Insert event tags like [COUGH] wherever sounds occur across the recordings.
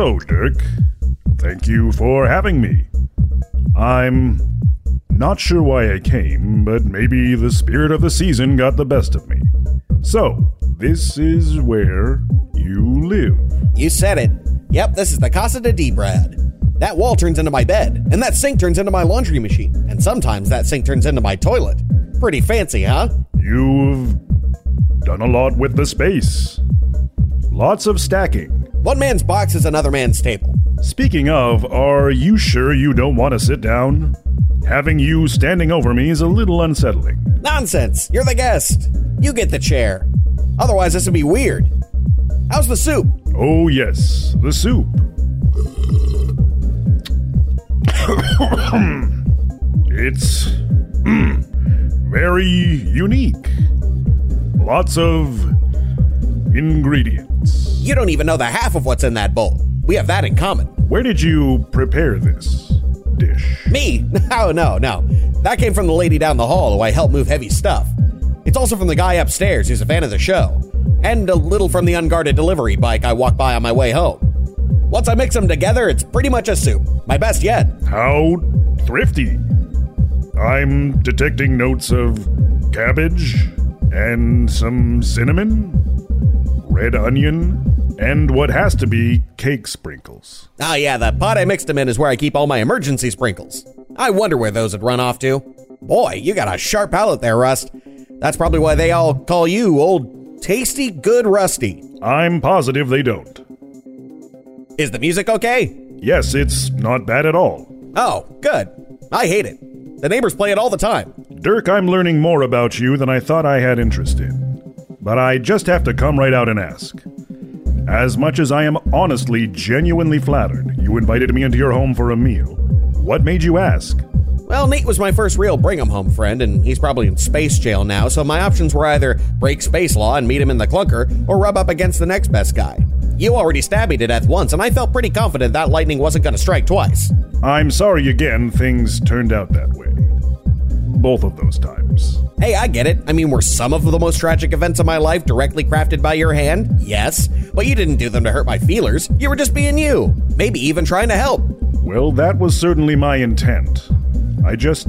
So, Dirk, thank you for having me. I'm not sure why I came, but maybe the spirit of the season got the best of me. So, this is where you live. You said it. Yep, this is the Casa de D, Brad. That wall turns into my bed, and that sink turns into my laundry machine, and sometimes that sink turns into my toilet. Pretty fancy, huh? You've done a lot with the space. Lots of stacking. One man's box is another man's table. Speaking of, are you sure you don't want to sit down? Having you standing over me is a little unsettling. Nonsense! You're the guest. You get the chair. Otherwise, this would be weird. How's the soup? Oh, yes, the soup. [COUGHS] it's mm, very unique. Lots of ingredients. You don't even know the half of what's in that bowl. We have that in common. Where did you prepare this dish? Me? No, [LAUGHS] oh, no, no. That came from the lady down the hall who I helped move heavy stuff. It's also from the guy upstairs who's a fan of the show. And a little from the unguarded delivery bike I walked by on my way home. Once I mix them together, it's pretty much a soup. My best yet. How thrifty. I'm detecting notes of cabbage and some cinnamon, red onion, and what has to be cake sprinkles. Ah, yeah, the pot I mixed them in is where I keep all my emergency sprinkles. I wonder where those would run off to. Boy, you got a sharp palate there, Rust. That's probably why they all call you Old Tasty Good Rusty. I'm positive they don't. Is the music okay? Yes, it's not bad at all. Oh, good. I hate it. The neighbors play it all the time. Dirk, I'm learning more about you than I thought I had interest in. But I just have to come right out and ask. As much as I am honestly, genuinely flattered you invited me into your home for a meal, what made you ask? Well, Nate was my first real bring him home friend, and he's probably in space jail now, so my options were either break space law and meet him in the clunker, or rub up against the next best guy. You already stabbed me to death once, and I felt pretty confident that lightning wasn't going to strike twice. I'm sorry again, things turned out that way. Both of those times. Hey, I get it. I mean, were some of the most tragic events of my life directly crafted by your hand? Yes. But you didn't do them to hurt my feelers. You were just being you. Maybe even trying to help. Well, that was certainly my intent. I just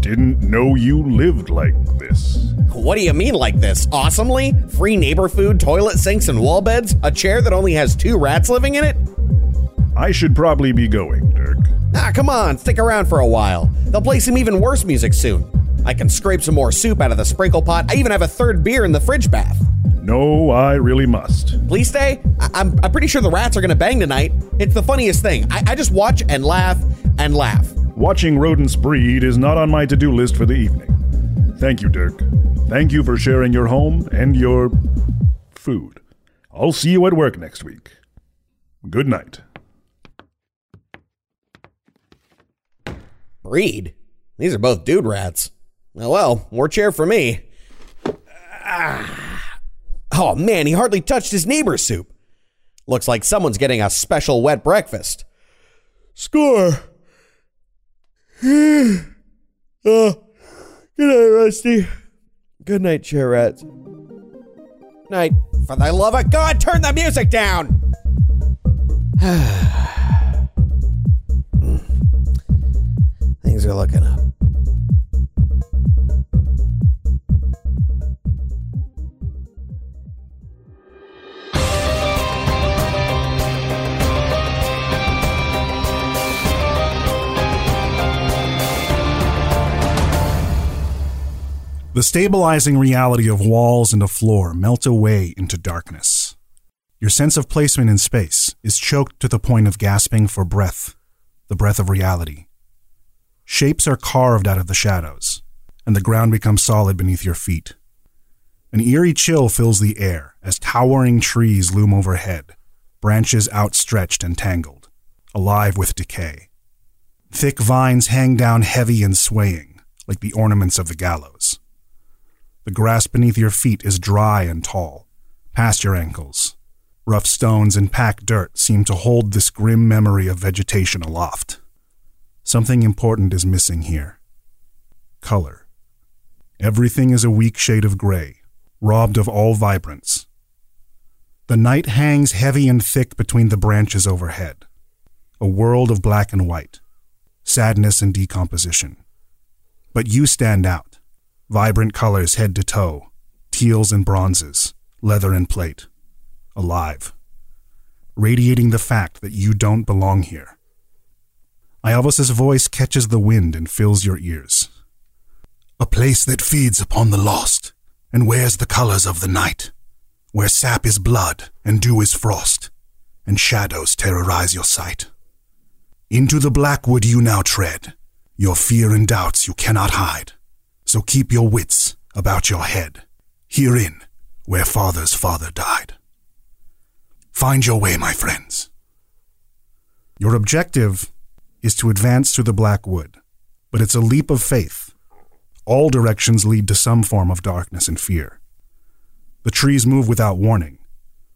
didn't know you lived like this. What do you mean like this? Awesomely? Free neighbor food, toilet sinks, and wall beds? A chair that only has two rats living in it? I should probably be going, Dirk. Ah, come on, stick around for a while. They'll play some even worse music soon. I can scrape some more soup out of the sprinkle pot. I even have a third beer in the fridge bath. No, I really must. Please stay. I- I'm, I'm pretty sure the rats are gonna bang tonight. It's the funniest thing. I, I just watch and laugh and laugh. Watching rodents breed is not on my to do list for the evening. Thank you, Dirk. Thank you for sharing your home and your food. I'll see you at work next week. Good night. Breed? These are both dude rats. Oh well, more chair for me. Ah. Oh man, he hardly touched his neighbor's soup. Looks like someone's getting a special wet breakfast. Score. oh, [SIGHS] good night, Rusty. Good night, chair rats. Night. For the love of God, turn the music down! [SIGHS] [SIGHS] Are looking up. The stabilizing reality of walls and a floor melt away into darkness. Your sense of placement in space is choked to the point of gasping for breath, the breath of reality. Shapes are carved out of the shadows, and the ground becomes solid beneath your feet. An eerie chill fills the air as towering trees loom overhead, branches outstretched and tangled, alive with decay. Thick vines hang down heavy and swaying, like the ornaments of the gallows. The grass beneath your feet is dry and tall, past your ankles. Rough stones and packed dirt seem to hold this grim memory of vegetation aloft. Something important is missing here color. Everything is a weak shade of gray, robbed of all vibrance. The night hangs heavy and thick between the branches overhead. A world of black and white, sadness and decomposition. But you stand out. Vibrant colors head to toe, teals and bronzes, leather and plate. Alive. Radiating the fact that you don't belong here. Ievos's voice catches the wind and fills your ears. A place that feeds upon the lost and wears the colors of the night, where sap is blood and dew is frost, and shadows terrorize your sight. Into the black wood you now tread, your fear and doubts you cannot hide, so keep your wits about your head, herein where father's father died. Find your way, my friends. Your objective is to advance through the black wood, but it's a leap of faith. All directions lead to some form of darkness and fear. The trees move without warning.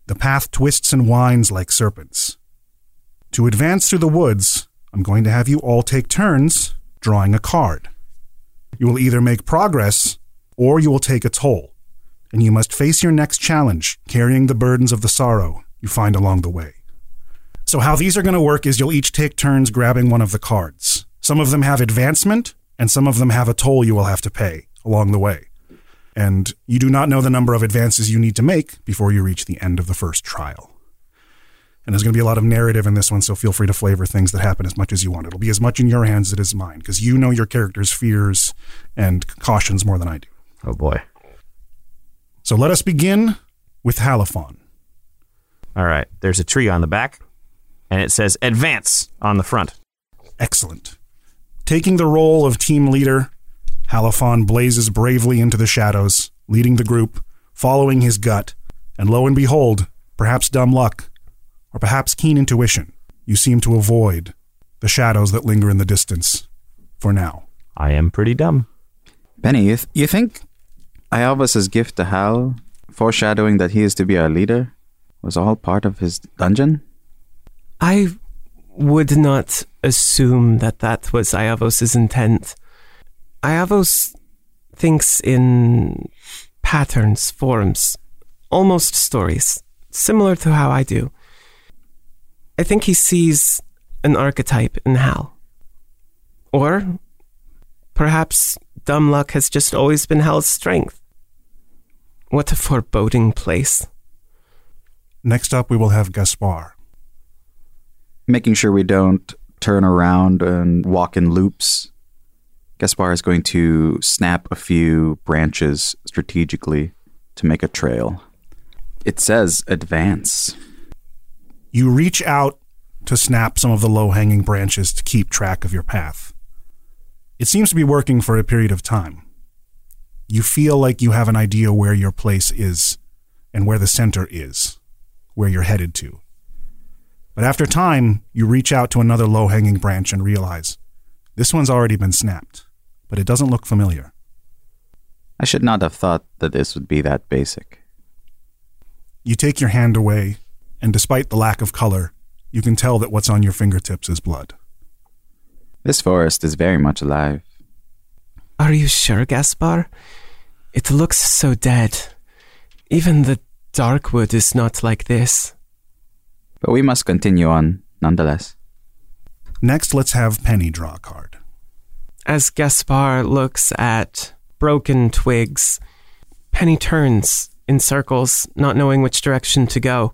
The path twists and winds like serpents. To advance through the woods, I'm going to have you all take turns drawing a card. You will either make progress or you will take a toll, and you must face your next challenge carrying the burdens of the sorrow you find along the way. So, how these are going to work is you'll each take turns grabbing one of the cards. Some of them have advancement, and some of them have a toll you will have to pay along the way. And you do not know the number of advances you need to make before you reach the end of the first trial. And there's going to be a lot of narrative in this one, so feel free to flavor things that happen as much as you want. It'll be as much in your hands as it is mine, because you know your character's fears and cautions more than I do. Oh boy. So let us begin with Halifon. All right. There's a tree on the back, and it says advance on the front. Excellent. Taking the role of team leader, Halifon blazes bravely into the shadows, leading the group, following his gut, and lo and behold, perhaps dumb luck, or perhaps keen intuition, you seem to avoid the shadows that linger in the distance for now. I am pretty dumb. Benny, you, th- you think Ievos's gift to Hal, foreshadowing that he is to be our leader, was all part of his dungeon? I would not assume that that was Ievos' intent. Ievos thinks in patterns, forms, almost stories, similar to how I do. I think he sees an archetype in Hal. Or perhaps dumb luck has just always been Hal's strength. What a foreboding place. Next up, we will have Gaspar. Making sure we don't turn around and walk in loops. Gaspar is going to snap a few branches strategically to make a trail. It says advance. You reach out to snap some of the low hanging branches to keep track of your path. It seems to be working for a period of time. You feel like you have an idea where your place is and where the center is, where you're headed to. But after time, you reach out to another low hanging branch and realize this one's already been snapped, but it doesn't look familiar. I should not have thought that this would be that basic. You take your hand away, and despite the lack of color, you can tell that what's on your fingertips is blood. This forest is very much alive. Are you sure, Gaspar? It looks so dead. Even the dark wood is not like this. But we must continue on, nonetheless. Next, let's have Penny draw a card. As Gaspar looks at broken twigs, Penny turns in circles, not knowing which direction to go.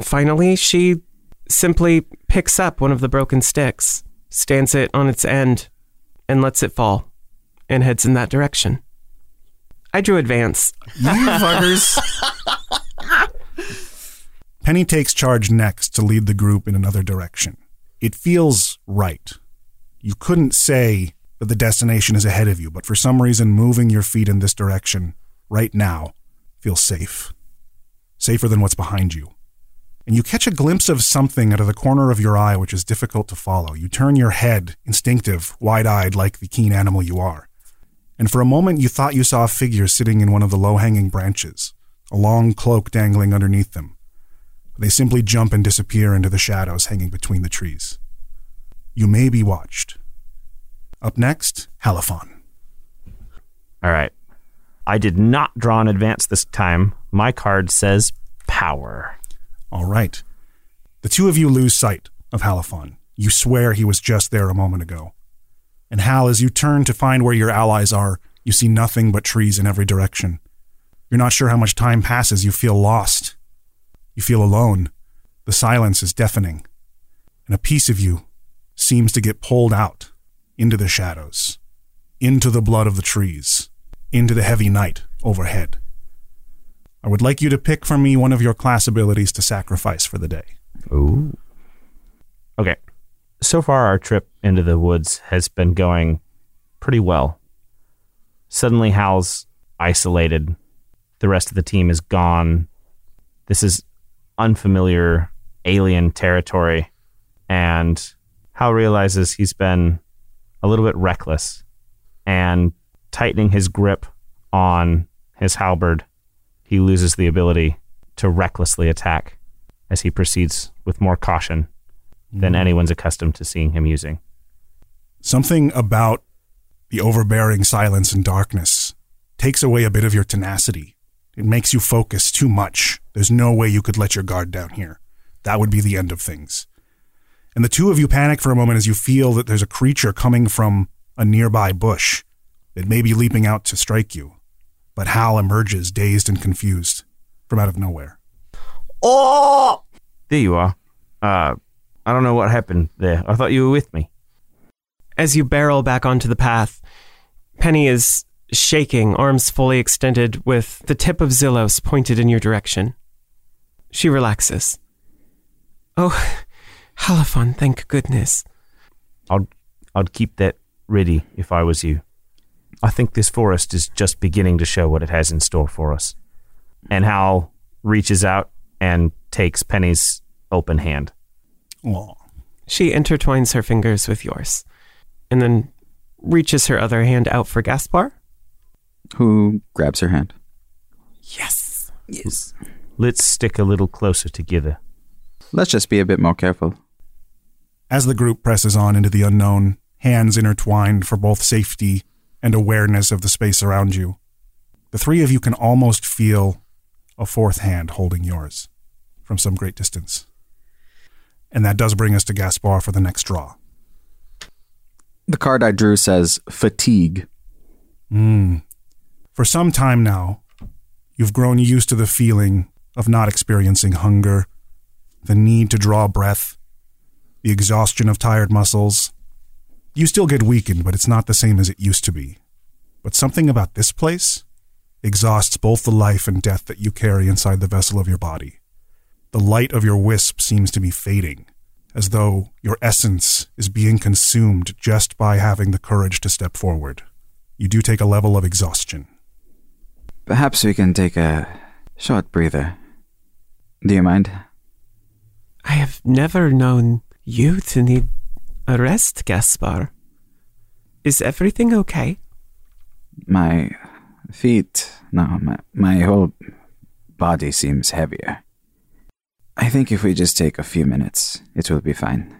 Finally, she simply picks up one of the broken sticks, stands it on its end, and lets it fall, and heads in that direction. I drew advance. You fuckers. [LAUGHS] Penny takes charge next to lead the group in another direction. It feels right. You couldn't say that the destination is ahead of you, but for some reason, moving your feet in this direction right now feels safe. Safer than what's behind you. And you catch a glimpse of something out of the corner of your eye which is difficult to follow. You turn your head, instinctive, wide eyed, like the keen animal you are. And for a moment, you thought you saw a figure sitting in one of the low hanging branches, a long cloak dangling underneath them. They simply jump and disappear into the shadows hanging between the trees. You may be watched. Up next, Halifon. All right. I did not draw in advance this time. My card says power. All right. The two of you lose sight of Halifon. You swear he was just there a moment ago. And Hal, as you turn to find where your allies are, you see nothing but trees in every direction. You're not sure how much time passes. You feel lost. You feel alone. The silence is deafening. And a piece of you seems to get pulled out into the shadows, into the blood of the trees, into the heavy night overhead. I would like you to pick from me one of your class abilities to sacrifice for the day. Ooh. Okay. So far, our trip into the woods has been going pretty well. Suddenly, Hal's isolated. The rest of the team is gone. This is unfamiliar alien territory. And Hal realizes he's been a little bit reckless and tightening his grip on his halberd, he loses the ability to recklessly attack as he proceeds with more caution than mm-hmm. anyone's accustomed to seeing him using. Something about the overbearing silence and darkness takes away a bit of your tenacity. It makes you focus too much. There's no way you could let your guard down here. That would be the end of things. And the two of you panic for a moment as you feel that there's a creature coming from a nearby bush that may be leaping out to strike you. But Hal emerges dazed and confused from out of nowhere. Oh! There you are. Uh, I don't know what happened there. I thought you were with me. As you barrel back onto the path, Penny is shaking, arms fully extended, with the tip of Zillos pointed in your direction. She relaxes. Oh, [LAUGHS] Halifon, thank goodness. I'd, I'd keep that ready if I was you. I think this forest is just beginning to show what it has in store for us. And Hal reaches out and takes Penny's open hand. Aw. She intertwines her fingers with yours, and then reaches her other hand out for Gaspar. Who grabs her hand? Yes. Yes. Let's stick a little closer together. Let's just be a bit more careful. As the group presses on into the unknown, hands intertwined for both safety and awareness of the space around you, the three of you can almost feel a fourth hand holding yours from some great distance. And that does bring us to Gaspar for the next draw. The card I drew says fatigue. Mm. For some time now, you've grown used to the feeling of not experiencing hunger, the need to draw breath, the exhaustion of tired muscles. You still get weakened, but it's not the same as it used to be. But something about this place exhausts both the life and death that you carry inside the vessel of your body. The light of your wisp seems to be fading, as though your essence is being consumed just by having the courage to step forward. You do take a level of exhaustion. Perhaps we can take a short breather. Do you mind? I have never known you to need a rest, Gaspar. Is everything okay? My feet, no, my, my whole body seems heavier. I think if we just take a few minutes, it will be fine.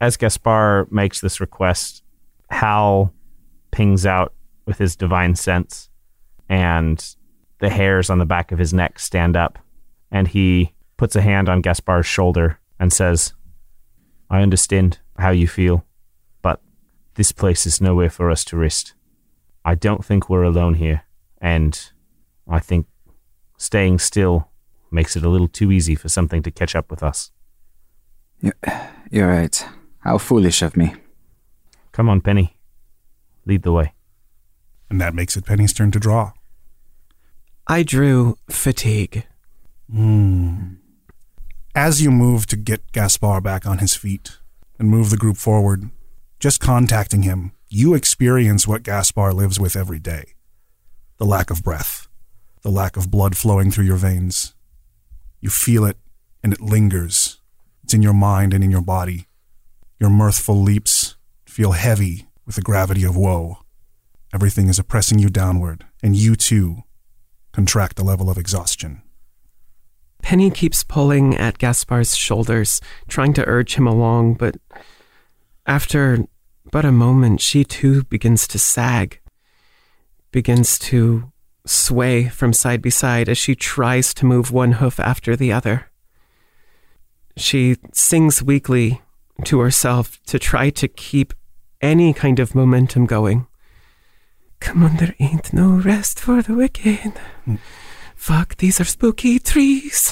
As Gaspar makes this request, Hal pings out with his divine sense, and the hairs on the back of his neck stand up, and he puts a hand on Gaspar's shoulder and says, I understand how you feel, but this place is nowhere for us to rest. I don't think we're alone here, and I think staying still makes it a little too easy for something to catch up with us. You're right. How foolish of me. Come on, Penny. Lead the way. And that makes it Penny's turn to draw. I drew fatigue. Hmm. As you move to get Gaspar back on his feet and move the group forward, just contacting him, you experience what Gaspar lives with every day the lack of breath, the lack of blood flowing through your veins. You feel it, and it lingers. It's in your mind and in your body. Your mirthful leaps feel heavy with the gravity of woe. Everything is oppressing you downward, and you too contract the level of exhaustion. Penny keeps pulling at Gaspar's shoulders, trying to urge him along, but after but a moment, she too begins to sag, begins to sway from side by side as she tries to move one hoof after the other. She sings weakly to herself to try to keep any kind of momentum going. Come on, there ain't no rest for the wicked. Hmm. Fuck, these are spooky trees.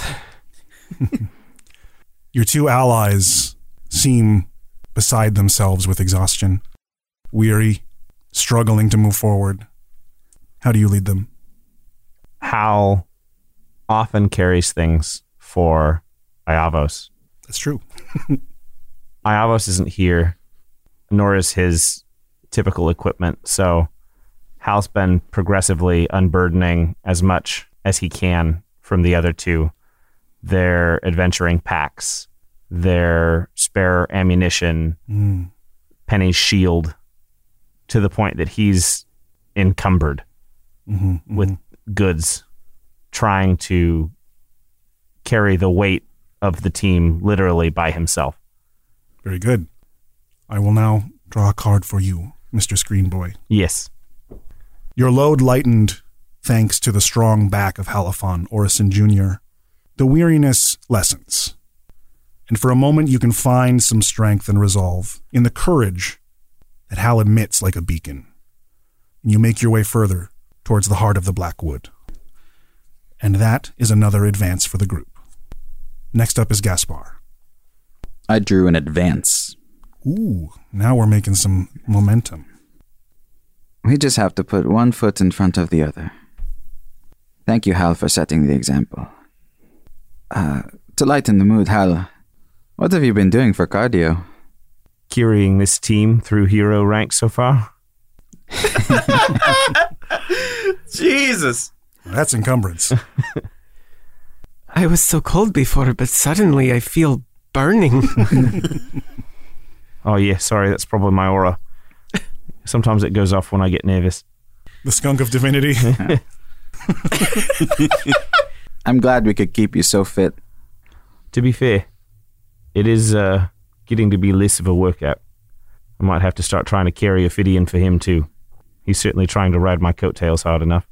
[LAUGHS] Your two allies seem beside themselves with exhaustion, weary, struggling to move forward. How do you lead them? Hal often carries things for Ievos. That's true. [LAUGHS] Ievos isn't here, nor is his typical equipment. So Hal's been progressively unburdening as much as he can from the other two their adventuring packs, their spare ammunition, Mm. Penny's shield, to the point that he's encumbered hmm with goods, trying to carry the weight of the team literally by himself. Very good. I will now draw a card for you, Mr. Screenboy. Yes. Your load lightened thanks to the strong back of Halifon Orison Jr. The weariness lessens. And for a moment, you can find some strength and resolve in the courage that Hal emits like a beacon. And you make your way further towards the heart of the Blackwood. And that is another advance for the group. Next up is Gaspar. I drew an advance. Ooh, now we're making some momentum. We just have to put one foot in front of the other. Thank you, Hal, for setting the example. Uh, to lighten the mood, Hal, what have you been doing for cardio? Carrying this team through hero ranks so far. [LAUGHS] Jesus. That's encumbrance. [LAUGHS] I was so cold before, but suddenly I feel burning. [LAUGHS] Oh, yeah, sorry, that's probably my aura. Sometimes it goes off when I get nervous. the skunk of divinity. [LAUGHS] [LAUGHS] I'm glad we could keep you so fit. To be fair, it is uh, getting to be less of a workout. I might have to start trying to carry a Ophidian for him too. He's certainly trying to ride my coattails hard enough.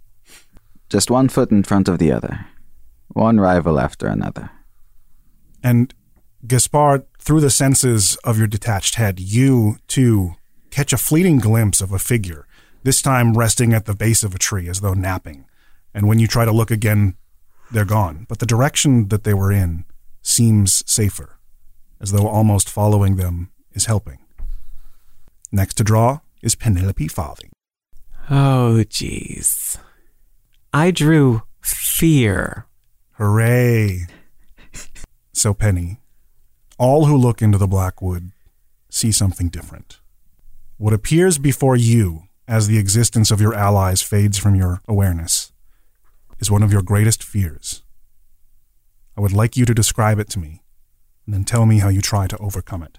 Just one foot in front of the other. One rival after another. And Gaspar, through the senses of your detached head, you too catch a fleeting glimpse of a figure, this time resting at the base of a tree as though napping. And when you try to look again, they're gone. But the direction that they were in seems safer, as though almost following them is helping. Next to draw is Penelope Farthing. oh, jeez. I drew fear. Hooray! So, Penny, all who look into the Blackwood see something different. What appears before you as the existence of your allies fades from your awareness is one of your greatest fears. I would like you to describe it to me, and then tell me how you try to overcome it.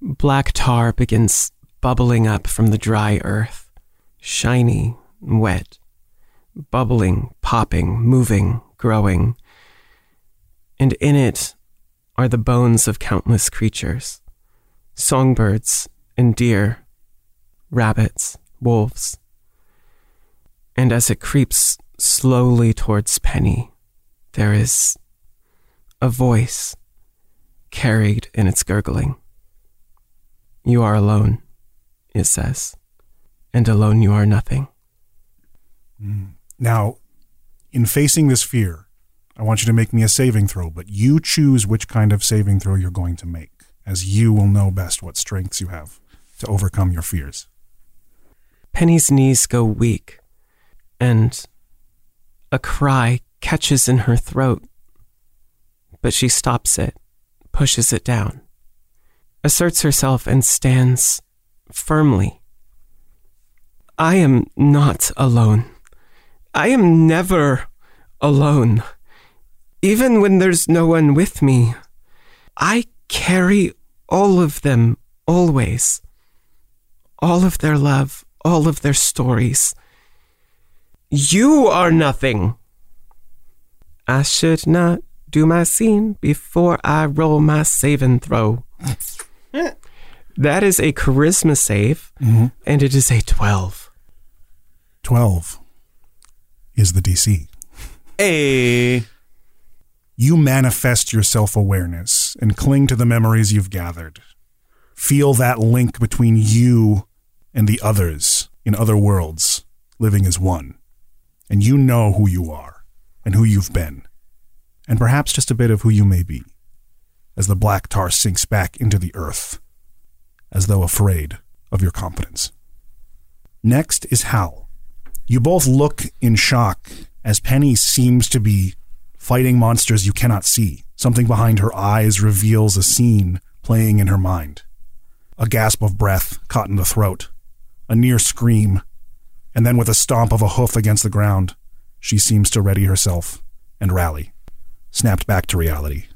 Black tar begins bubbling up from the dry earth, shiny, wet, bubbling, popping, moving, growing. And in it are the bones of countless creatures songbirds and deer, rabbits, wolves. And as it creeps slowly towards Penny, there is a voice carried in its gurgling. You are alone, it says, and alone you are nothing. Mm. Now, in facing this fear, I want you to make me a saving throw, but you choose which kind of saving throw you're going to make, as you will know best what strengths you have to overcome your fears. Penny's knees go weak, and a cry catches in her throat. But she stops it, pushes it down, asserts herself, and stands firmly. I am not alone. I am never alone. Even when there's no one with me, I carry all of them always. All of their love, all of their stories. You are nothing. I should not do my scene before I roll my saving throw. that is a charisma save, mm-hmm. and it is a 12. 12. is the DC. Hey. You manifest your self awareness and cling to the memories you've gathered. Feel that link between you and the others in other worlds, living as one. And you know who you are and who you've been, and perhaps just a bit of who you may be, as the black tar sinks back into the earth, as though afraid of your competence. Next is Hal. You both look in shock as Penny seems to be fighting monsters you cannot see. Something behind her eyes reveals a scene playing in her mind. A gasp of breath caught in the throat, a near scream, and then with a stomp of a hoof against the ground, she seems to ready herself and rally, snapped back to reality.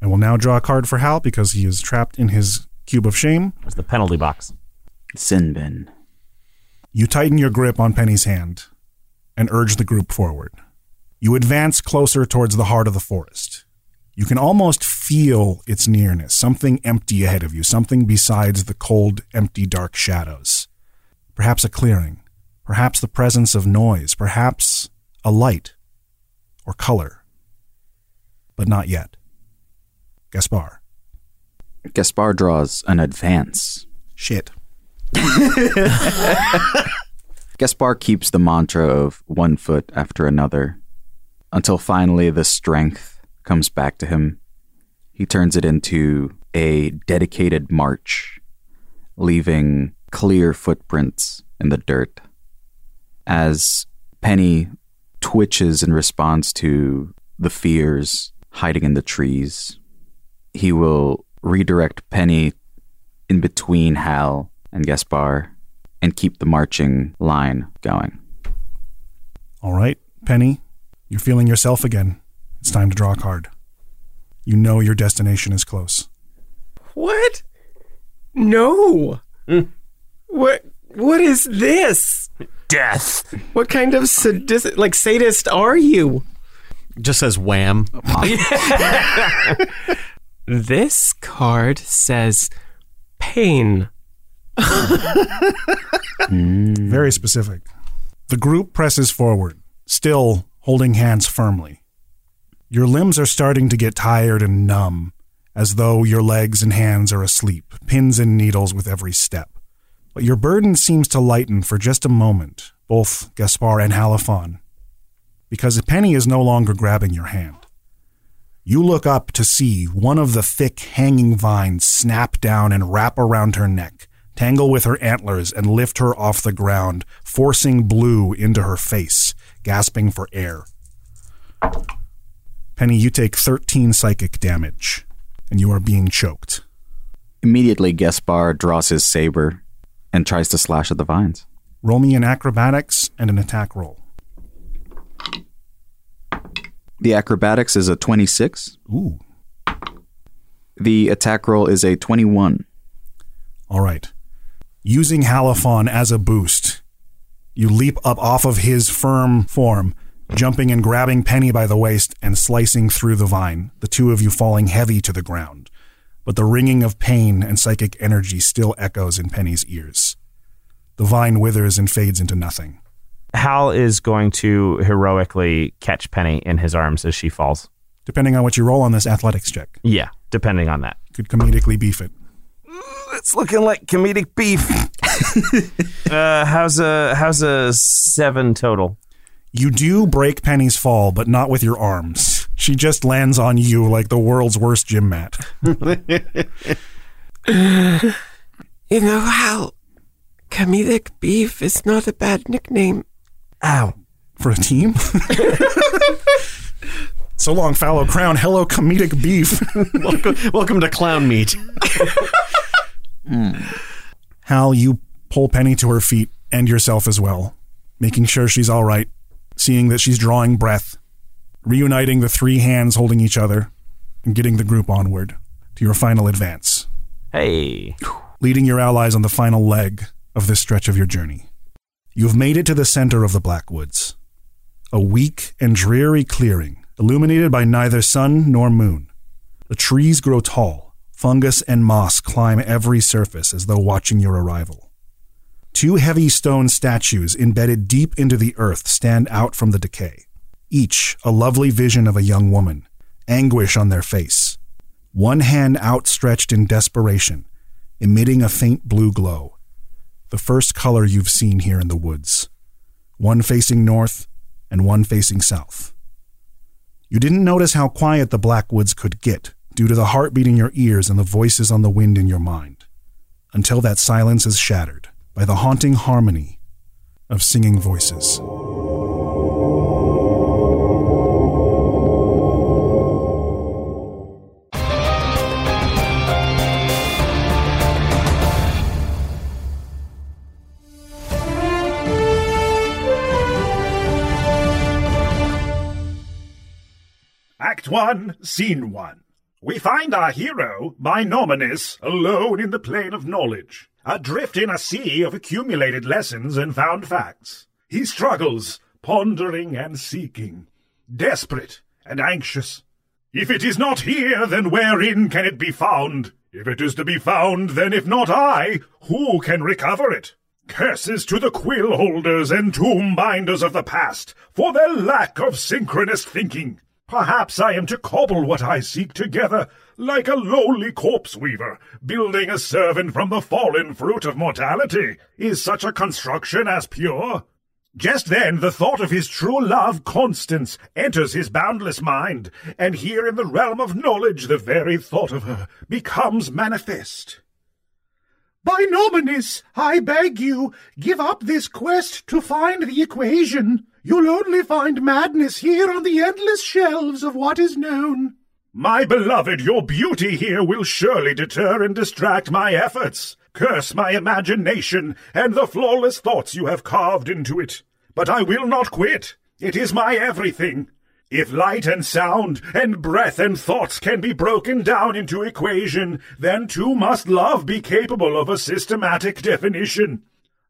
I will now draw a card for Hal because he is trapped in his cube of shame. It's the penalty box. Sin bin. You tighten your grip on Penny's hand and urge the group forward. You advance closer towards the heart of the forest. You can almost feel its nearness, something empty ahead of you, something besides the cold, empty, dark shadows. Perhaps a clearing, perhaps the presence of noise, perhaps a light or color. But not yet. Gaspar. Gaspar draws an advance. Shit. [LAUGHS] Gaspar keeps the mantra of one foot after another until finally the strength comes back to him. He turns it into a dedicated march, leaving clear footprints in the dirt. As Penny twitches in response to the fears hiding in the trees, he will redirect Penny in between Hal and Gaspar and keep the marching line going. All right, Penny, you're feeling yourself again. It's time to draw a card. You know your destination is close. What? No. Hmm. What? What is this? Death. What kind of sadist, like sadist are you? Just says wham. [LAUGHS] This card says pain. Hmm. Very specific. The group presses forward, still holding hands firmly. Your limbs are starting to get tired and numb, as though your legs and hands are asleep, pins and needles with every step. But your burden seems to lighten for just a moment, both Gaspar and Halifon, because Penny is no longer grabbing your hand. You look up to see one of the thick hanging vines snap down and wrap around her neck, tangle with her antlers, and lift her off the ground, forcing Blue into her face, gasping for air. Penny, you take 13 psychic damage, and you are being choked. Immediately, Gaspar draws his saber and tries to slash at the vines. Roll me an acrobatics and an attack roll. The acrobatics is a 26. Ooh. The attack roll is a 21. All right. Using Halifon as a boost, you leap up off of his firm form, jumping and grabbing Penny by the waist and slicing through the vine, the two of you falling heavy to the ground. But the ringing of pain and psychic energy still echoes in Penny's ears. The vine withers and fades into nothing. Hal is going to heroically catch Penny in his arms as she falls. Depending on what you roll on this athletics check, Yeah, depending on that. could comedically beef it. It's looking like comedic beef. [LAUGHS] uh, how's a how's a seven total? You do break Penny's fall, but not with your arms. She just lands on you like the world's worst gym mat. [SIGHS] You know how comedic beef is not a bad nickname. Ow. For a team? [LAUGHS] so long, fallow crown. Hello, comedic beef. [LAUGHS] welcome, welcome to clown meat. Hmm. Hal, you pull Penny to her feet and yourself as well, making sure she's all right, seeing that she's drawing breath, reuniting the three hands holding each other, and getting the group onward to your final advance, Hey. leading your allies on the final leg of this stretch of your journey. You have made it to the center of the Blackwoods, a weak and dreary clearing, illuminated by neither sun nor moon. The trees grow tall, fungus and moss climb every surface as though watching your arrival. Two heavy stone statues embedded deep into the earth stand out from the decay, each a lovely vision of a young woman, anguish on their face, one hand outstretched in desperation, emitting a faint blue glow, the first color you've seen here in the woods, one facing north and one facing south. You didn't notice how quiet the black woods could get due to the heartbeat in your ears and the voices on the wind in your mind, until that silence is shattered by the haunting harmony of singing voices. Act 1, Scene 1. We find our hero, Binominis, alone in the plane of knowledge, adrift in a sea of accumulated lessons and found facts. He struggles, pondering and seeking, desperate and anxious. If it is not here, then wherein can it be found? If it is to be found, then if not I, who can recover it? Curses to the quill holders and tomb binders of the past for their lack of synchronous thinking. Perhaps I am to cobble what I seek together, like a lowly corpse weaver, building a servant from the fallen fruit of mortality. Is such a construction as pure? Just then the thought of his true love, Constance, enters his boundless mind, and here in the realm of knowledge the very thought of her becomes manifest. Binominis, I beg you, give up this quest to find the equation. You'll only find madness here on the endless shelves of what is known. My beloved, your beauty here will surely deter and distract my efforts, curse my imagination and the flawless thoughts you have carved into it. But I will not quit. It is my everything. If light and sound, and breath and thoughts can be broken down into equation, then too must love be capable of a systematic definition.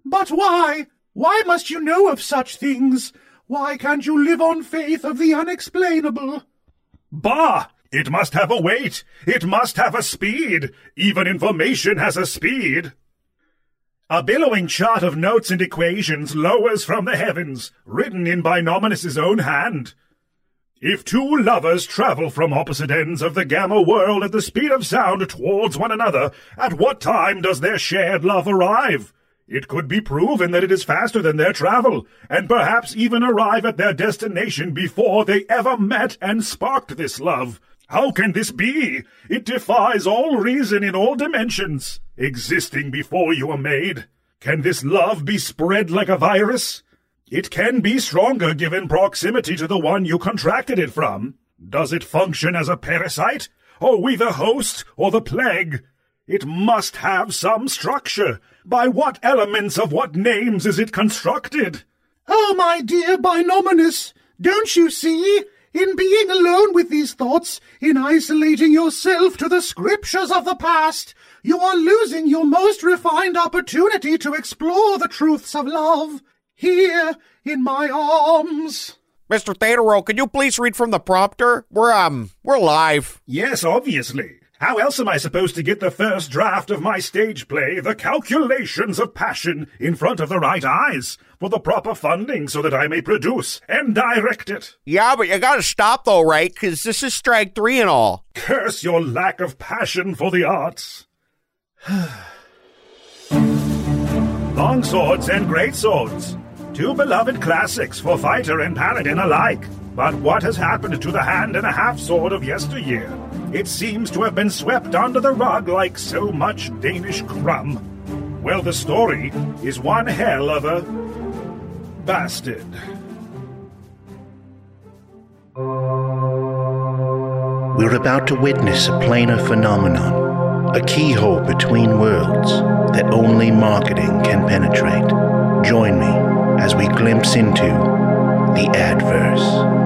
But why? Why must you know of such things? Why can't you live on faith of the unexplainable? Bah! It must have a weight. It must have a speed. Even information has a speed. A billowing chart of notes and equations lowers from the heavens, written in Binominis's own hand. If two lovers travel from opposite ends of the Gamma world at the speed of sound towards one another, at what time does their shared love arrive? It could be proven that it is faster than their travel, and perhaps even arrive at their destination before they ever met and sparked this love. How can this be? It defies all reason in all dimensions, existing before you were made. Can this love be spread like a virus? It can be stronger given proximity to the one you contracted it from. Does it function as a parasite? Are we the host or the plague? It must have some structure. By what elements of what names is it constructed? Oh, my dear Binominis, don't you see? In being alone with these thoughts, in isolating yourself to the scriptures of the past, you are losing your most refined opportunity to explore the truths of love. Here, in my arms. Mr. Theodoro, could you please read from the prompter? We're, um, we're live. Yes, obviously. How else am I supposed to get the first draft of my stage play, The Calculations of Passion, in front of the right eyes, for the proper funding so that I may produce and direct it? Yeah, but you gotta stop though, right? Because this is strike three and all. Curse your lack of passion for the arts. [SIGHS] Long swords and great swords. Two beloved classics for fighter and paladin alike. But what has happened to the hand and a half sword of yesteryear? It seems to have been swept under the rug like so much Danish crumb. Well, the story is one hell of a bastard. We're about to witness a planar phenomenon, a keyhole between worlds that only marketing can penetrate. Join me as we glimpse into the adverse.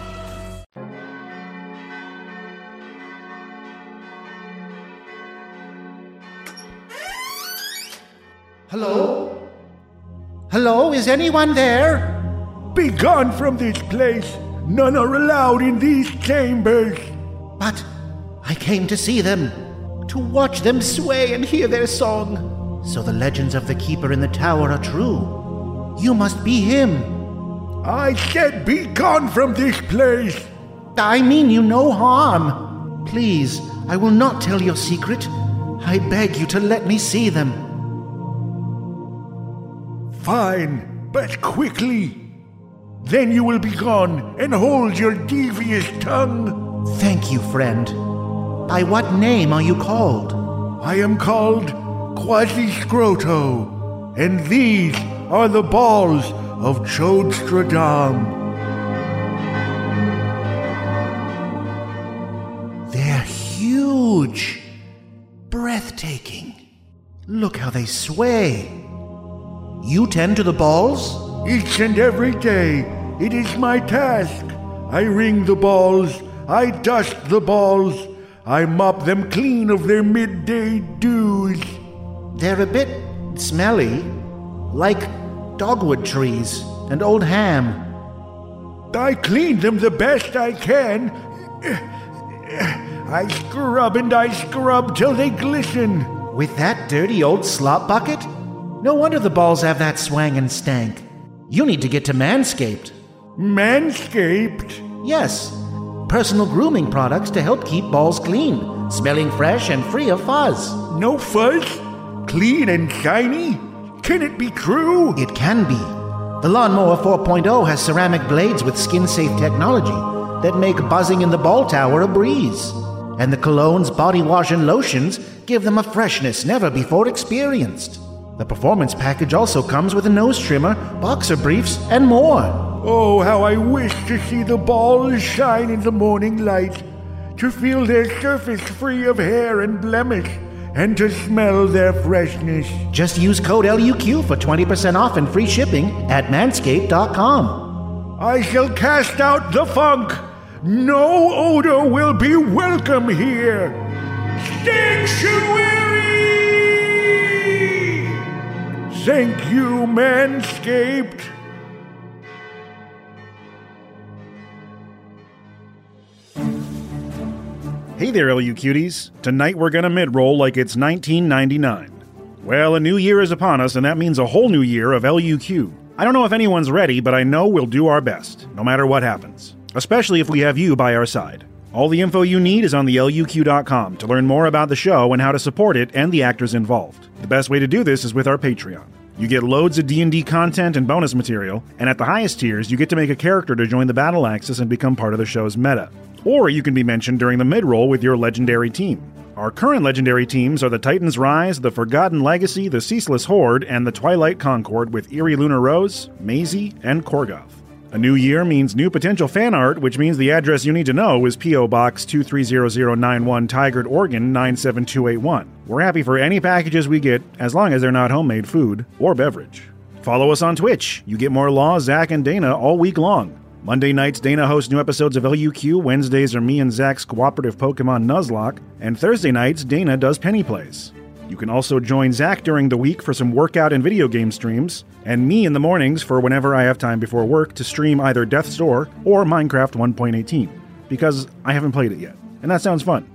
Hello? Hello, is anyone there? Be gone from this place. None are allowed in these chambers. But I came to see them, to watch them sway and hear their song. So the legends of the keeper in the tower are true. You must be him. I said be gone from this place. I mean you no harm. Please, I will not tell your secret. I beg you to let me see them. Fine, but quickly. Then you will be gone and hold your devious tongue. Thank you, friend. By what name are you called? I am called Quasi-Scroto, and these are the balls of Chodstradam. They're huge, breathtaking. Look how they sway. You tend to the balls? Each and every day, it is my task. I ring the balls, I dust the balls, I mop them clean of their midday dews. They're a bit smelly, like dogwood trees and old ham. I clean them the best I can. I scrub and I scrub till they glisten. With that dirty old slop bucket? No wonder the balls have that swang and stank. You need to get to Manscaped. Manscaped? Yes. Personal grooming products to help keep balls clean, smelling fresh and free of fuzz. No fuzz? Clean and shiny? Can it be true? It can be. The Lawnmower 4.0 has ceramic blades with skin safe technology that make buzzing in the ball tower a breeze. And the colognes, body wash, and lotions give them a freshness never before experienced. The performance package also comes with a nose trimmer, boxer briefs, and more. Oh, how I wish to see the balls shine in the morning light, to feel their surface free of hair and blemish, and to smell their freshness. Just use code LUQ for 20% off and free shipping at manscaped.com. I shall cast out the funk. No odor will be welcome here. Sanctuary! Thank you, Manscaped. Hey there, LU cuties. Tonight we're gonna mid roll like it's 1999. Well, a new year is upon us, and that means a whole new year of LUQ. I don't know if anyone's ready, but I know we'll do our best, no matter what happens. Especially if we have you by our side. All the info you need is on the LUQ.com to learn more about the show and how to support it and the actors involved. The best way to do this is with our Patreon. You get loads of D&D content and bonus material, and at the highest tiers, you get to make a character to join the Battle Axis and become part of the show's meta. Or you can be mentioned during the mid-roll with your legendary team. Our current legendary teams are the Titans Rise, the Forgotten Legacy, the Ceaseless Horde, and the Twilight Concord with Eerie Lunar Rose, Maisie, and Korgoth. A new year means new potential fan art, which means the address you need to know is P.O. Box 230091 Tigard, Oregon 97281. We're happy for any packages we get, as long as they're not homemade food or beverage. Follow us on Twitch. You get more Law, Zach, and Dana all week long. Monday nights, Dana hosts new episodes of LUQ. Wednesdays are me and Zach's cooperative Pokemon Nuzlocke. And Thursday nights, Dana does Penny Plays. You can also join Zach during the week for some workout and video game streams, and me in the mornings for whenever I have time before work to stream either Death's Door or Minecraft 1.18, because I haven't played it yet, and that sounds fun.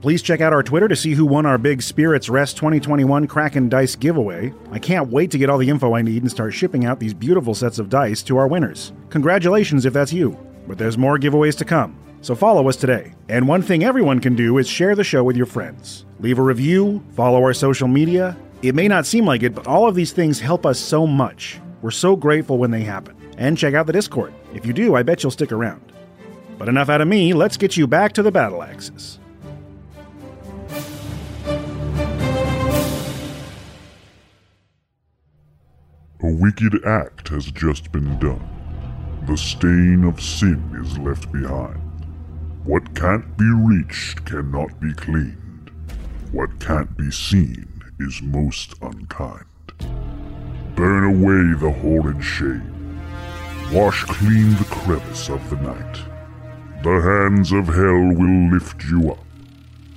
Please check out our Twitter to see who won our big Spirits Rest 2021 Kraken Dice giveaway. I can't wait to get all the info I need and start shipping out these beautiful sets of dice to our winners. Congratulations if that's you, but there's more giveaways to come. So follow us today. And one thing everyone can do is share the show with your friends. Leave a review, follow our social media, It may not seem like it, but all of these things help us so much. We're so grateful when they happen. And check out the Discord. If you do, I bet you'll stick around. But enough out of me, let's get you back to the battle axes. A wicked act has just been done. The stain of sin is left behind. What can't be reached cannot be cleaned. What can't be seen is most unkind. Burn away the horrid shame. Wash clean the crevice of the night. The hands of hell will lift you up,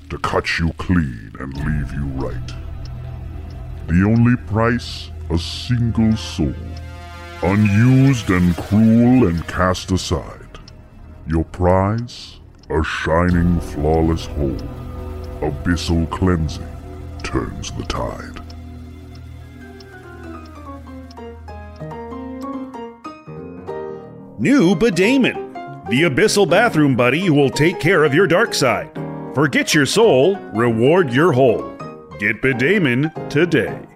to cut you clean and leave you right. The only price, a single soul, unused and cruel and cast aside. Your prize, a shining, flawless whole. Abyssal cleansing turns the tide. New Bedaemon, the abyssal bathroom buddy who will take care of your dark side. Forget your soul, reward your whole. Get Bedaemon today.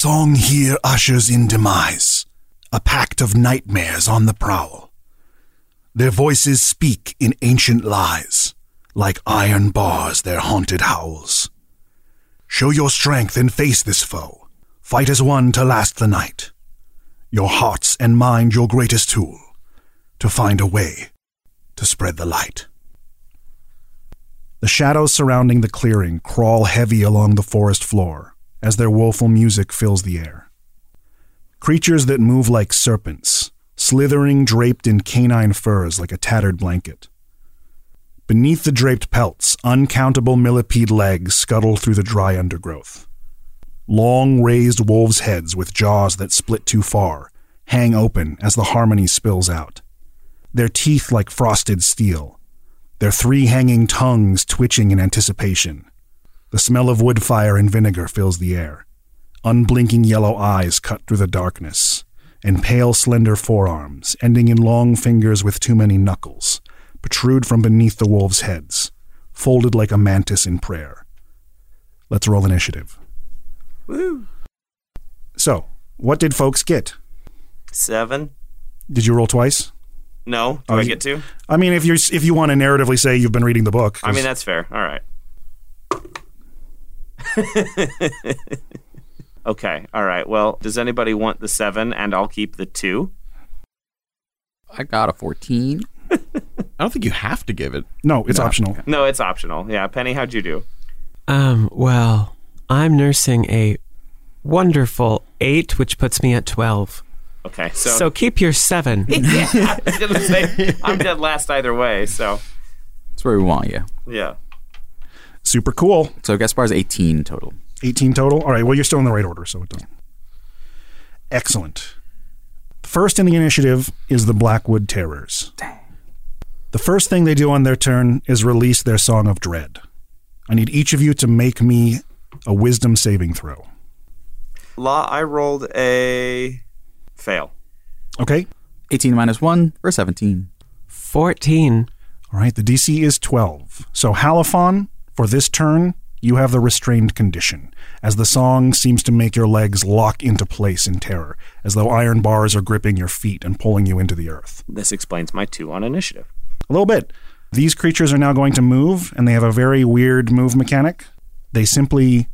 Song here ushers in demise, a pact of nightmares on the prowl. Their voices speak in ancient lies, like iron bars their haunted howls. Show your strength and face this foe. Fight as one to last the night. Your hearts and mind your greatest tool, to find a way to spread the light. The shadows surrounding the clearing crawl heavy along the forest floor as their woeful music fills the air. Creatures that move like serpents, slithering draped in canine furs like a tattered blanket. Beneath the draped pelts, uncountable millipede legs scuttle through the dry undergrowth. Long, raised wolves' heads with jaws that split too far hang open as the harmony spills out. Their teeth like frosted steel, their three hanging tongues twitching in anticipation. The smell of wood fire and vinegar fills the air. Unblinking yellow eyes cut through the darkness, and pale, slender forearms, ending in long fingers with too many knuckles, protrude from beneath the wolves' heads, folded like a mantis in prayer. Let's roll initiative. Woo. So, what did folks get? Seven. Did you roll twice? No. Do Oh, I get to? I mean, if you if you want to narratively say you've been reading the book, I mean, that's fair. All right. [LAUGHS] okay. All right. Well, does anybody want the seven and I'll keep the two? I got a 14. [LAUGHS] I don't think you have to give it. no, it's optional. No, it's optional. Yeah. Penny, how'd you do? Um, well, I'm nursing a wonderful eight, which puts me at 12. Okay. So, So, keep your seven. [LAUGHS] yeah, I was gonna say I'm dead last either way. So That's where we want you. yeah. Super cool. So Gaspar's 18 total. 18 total. All right. Well, you're still in the right order, so it doesn't. Excellent. First in the initiative is the Blackwood Terrors. Dang. The first thing they do on their turn is release their Song of Dread. I need each of you to make me a wisdom saving throw. Law, I rolled a fail. Okay? 18 minus 1 for 17. 14. All right. The DC is 12. So, Halifon, for this turn, you have the restrained condition, as the song seems to make your legs lock into place in terror, as though iron bars are gripping your feet and pulling you into the earth. This explains my two on initiative. A little bit. These creatures are now going to move, and they have a very weird move mechanic. They simply,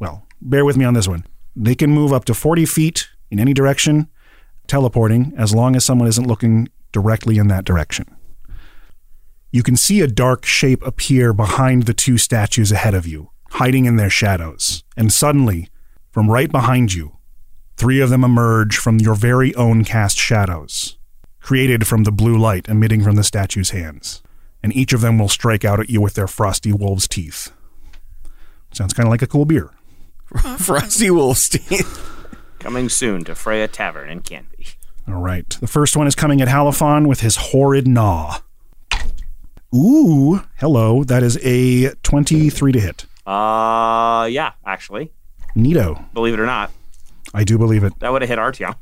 well, bear with me on this one. They can move up to 40 feet in any direction, teleporting, as long as someone isn't looking directly in that direction. You can see a dark shape appear behind the two statues ahead of you, hiding in their shadows. And suddenly, from right behind you, three of them emerge from your very own cast shadows, created from the blue light emitting from the statue's hands. And each of them will strike out at you with their frosty wolf's teeth. Sounds kind of like a cool beer. [LAUGHS] Frosty Wolf's teeth. Coming soon to Freya Tavern in Canby. All right. The first one is coming at Halifon with his horrid gnaw. Ooh, hello. That is a 23 to hit. Uh, yeah, actually, Neato. believe it or not, I do believe it. that would have hit Artyom.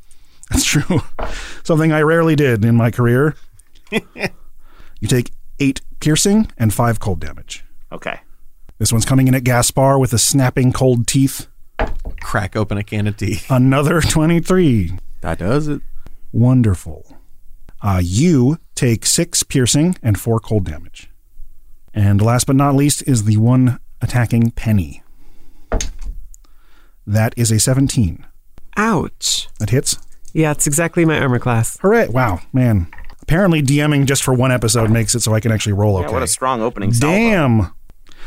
That's true. [LAUGHS] Something I rarely did in my career. [LAUGHS] you take eight piercing and five cold damage. Okay. This one's coming in at Gaspar with the snapping cold teeth. Crack open a can of tea. Another 23. That does it. Wonderful. Uh, you take six piercing and four cold damage. And last but not least is the one attacking Penny. That is a 17. Ouch. That hits. Yeah, it's exactly my armor class. Hooray. Wow, man. Apparently, DMing just for one episode makes it so I can actually roll okay. Yeah, what a strong opening salvo. Damn.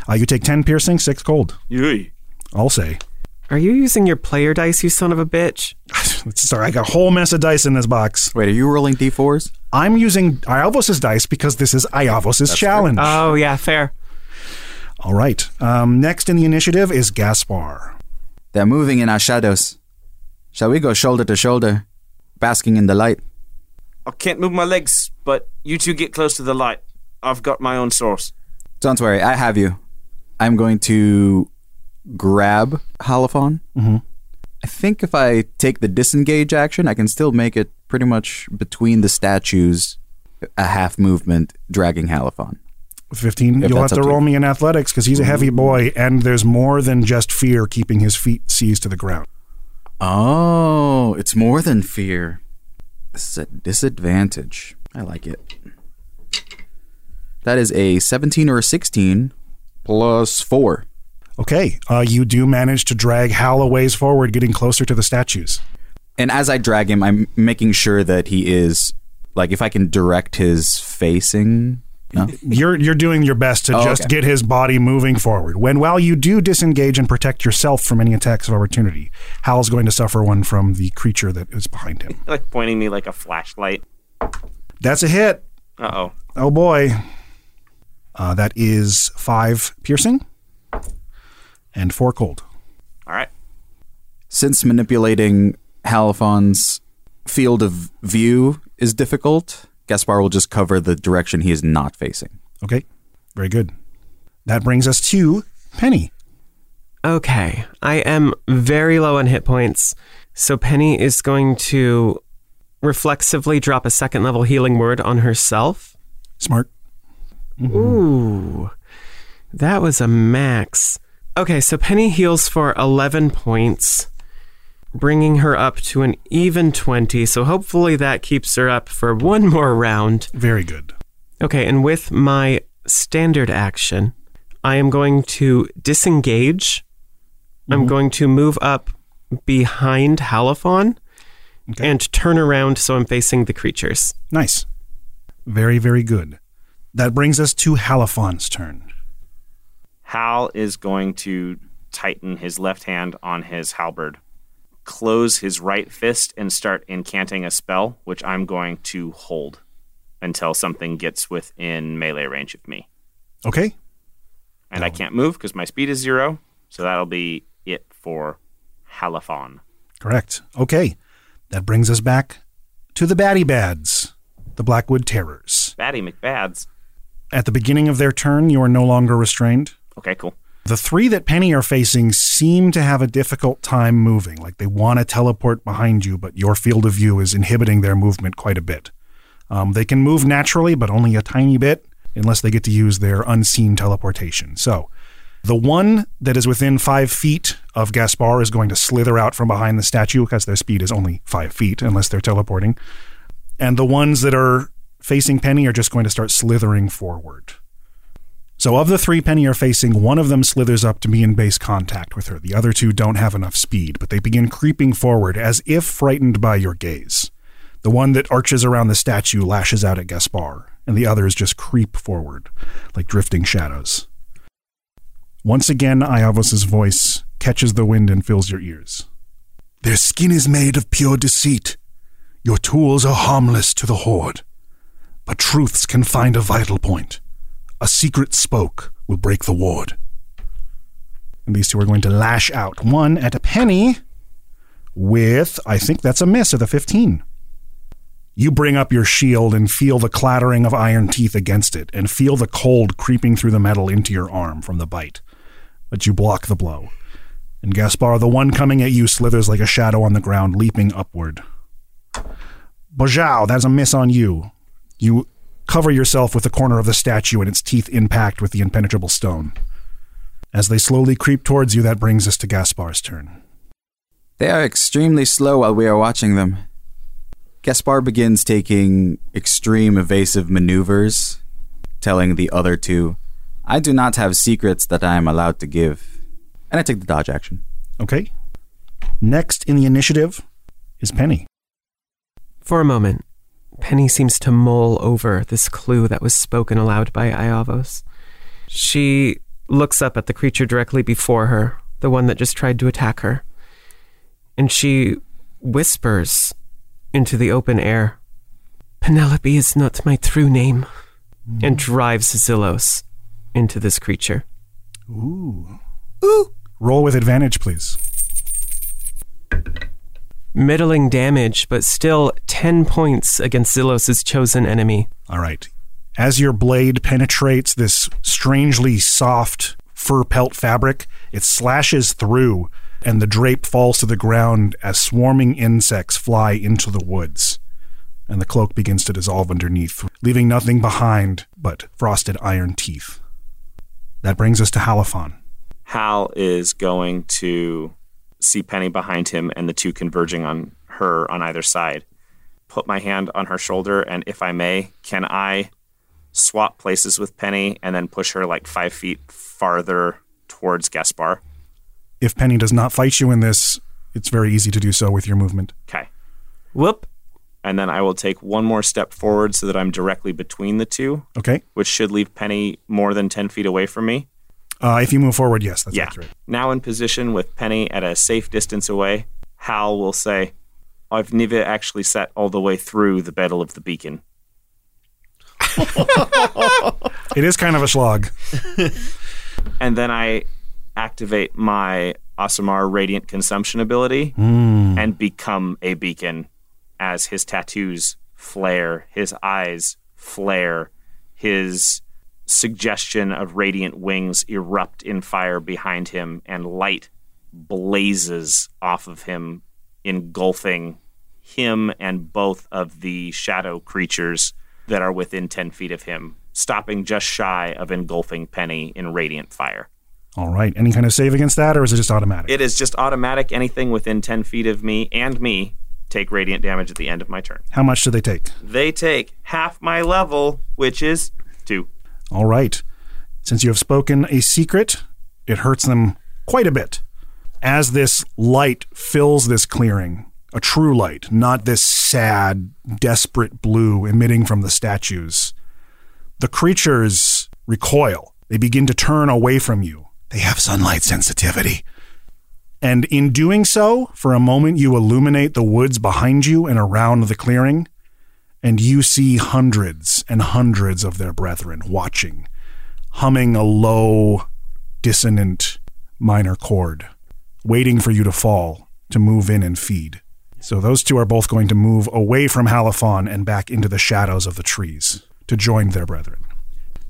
Uh, you take 10 piercing, 6 cold. Yay. I'll say. Are you using your player dice, you son of a bitch? [LAUGHS] Sorry, I got a whole mess of dice in this box. Wait, are you rolling d4s? I'm using Ievos' dice because this is Ievos' challenge. Oh, yeah, fair. All right. Um, next in the initiative is Gaspar. They're moving in our shadows. Shall we go shoulder to shoulder, basking in the light? I can't move my legs, but you two get close to the light. I've got my own source. Don't worry, I have you. I'm going to grab Halifon. Mhm. I think if I take the disengage action, I can still make it pretty much between the statues, a half movement, dragging Halifon. 15, If you'll have to up to roll me in athletics because he's a heavy boy, and there's more than just fear keeping his feet seized to the ground. Oh, it's more than fear. This is a disadvantage. I like it. That is a 17 or a 16 plus 4. Okay, uh, you do manage to drag Hal a ways forward, getting closer to the statues. And as I drag him, I'm making sure that he is like if I can direct his facing. No? You're you're doing your best to Oh, just okay. get his body moving forward. When while you do disengage and protect yourself from any attacks of opportunity, Hal's going to suffer one from the creature that is behind him. Like pointing me like a flashlight. That's a hit. Uh oh. Oh boy. Uh, that is five piercing and four cold. All right. Since manipulating Halifon's field of view is difficult, Gaspar will just cover the direction he is not facing. Okay, very good. That brings us to Penny. Okay, I am very low on hit points, so Penny is going to reflexively drop a second level healing word on herself. Smart. Mm-hmm. Ooh, that was a max. Okay, so Penny heals for 11 points, bringing her up to an even 20. So hopefully that keeps her up for one more round. Very good. Okay, and with my standard action, I am going to disengage. I'm mm-hmm. going to move up behind Halifon and turn around so I'm facing the creatures. Nice. Very, very good. That brings us to Halifon's turn. Hal is going to tighten his left hand on his halberd, close his right fist, and start incanting a spell, which I'm going to hold until something gets within melee range of me. Okay. And I can't move because my speed is zero, so that'll be it for Halifon. Correct. Okay. That brings us back to the Batty Bads, the Blackwood Terrors. Batty McBads. At the beginning of their turn, you are no longer restrained. Okay, cool. The three that Penny are facing seem to have a difficult time moving. Like they want to teleport behind you, but your field of view is inhibiting their movement quite a bit. Um, they can move naturally, but only a tiny bit, unless they get to use their unseen teleportation. So, the one that is within five feet of Gaspar is going to slither out from behind the statue because their speed is only five feet, unless they're teleporting. And the ones that are facing Penny are just going to start slithering forward. So, of the three Penny are facing, one of them slithers up to be in base contact with her. The other two don't have enough speed, but they begin creeping forward as if frightened by your gaze. The one that arches around the statue lashes out at Gaspar, and the others just creep forward like drifting shadows. Once again, Ievos' voice catches the wind and fills your ears. Their skin is made of pure deceit. Your tools are harmless to the Horde. But truths can find a vital point. A secret spoke will break the ward. And these two are going to lash out. One at a penny with, I think that's a miss of the 15. You bring up your shield and feel the clattering of iron teeth against it, and feel the cold creeping through the metal into your arm from the bite. But you block the blow. And Gaspar, the one coming at you, slithers like a shadow on the ground, leaping upward. Bojao, that's a miss on you. You cover yourself with the corner of the statue and its teeth impact with the impenetrable stone. As they slowly creep towards you, that brings us to Gaspar's turn. They are extremely slow while we are watching them. Gaspar begins taking extreme evasive maneuvers, telling the other two, I do not have secrets that I am allowed to give. And I take the dodge action. Okay. Next in the initiative is Penny. For a moment, Penny seems to mull over this clue that was spoken aloud by Ievos. She looks up at the creature directly before her, the one that just tried to attack her, and she whispers into the open air Penelope is not my true name, hmm. and drives Zillos into this creature. Ooh. Ooh. Roll with advantage, please. Middling damage, but still 10 points against Zillos' chosen enemy. All right. As your blade penetrates this strangely soft fur pelt fabric, it slashes through, and the drape falls to the ground as swarming insects fly into the woods. And the cloak begins to dissolve underneath, leaving nothing behind but frosted iron teeth. That brings us to Halifon. Hal is going to see Penny behind him and the two converging on her on either side. Put my hand on her shoulder, and if I may, can I swap places with Penny and then push her like five feet farther towards Gaspar? If Penny does not fight you in this, it's very easy to do so with your movement. Okay. Whoop. And then I will take one more step forward so that I'm directly between the two, Okay. which should leave Penny more than 10 feet away from me. Uh, if you move forward, yes, that's yeah. accurate. Now in position with Penny at a safe distance away, Hal will say, I've never actually sat all the way through the Battle of the Beacon. [LAUGHS] It is kind of a slog. [LAUGHS] and then I activate my Aasimar Radiant Consumption ability Hmm. and become a beacon as his tattoos flare, his eyes flare, his suggestion of radiant wings erupt in fire behind him, and light blazes off of him, engulfing him and both of the shadow creatures that are within 10 feet of him, stopping just shy of engulfing Penny in radiant fire. All right. Any kind of save against that, or is it just automatic? It is just automatic. Anything within 10 feet of me and me take radiant damage at the end of my turn. How much do they take? They take half my level, which is two. All right. Since you have spoken a secret, it hurts them quite a bit. As this light fills this clearing, a true light, not this sad, desperate blue emitting from the statues, the creatures recoil. They begin to turn away from you. They have sunlight sensitivity. And in doing so, for a moment, you illuminate the woods behind you and around the clearing, and you see hundreds and hundreds of their brethren watching, humming a low, dissonant minor chord, waiting for you to fall to move in and feed. So those two are both going to move away from Halifon and back into the shadows of the trees to join their brethren.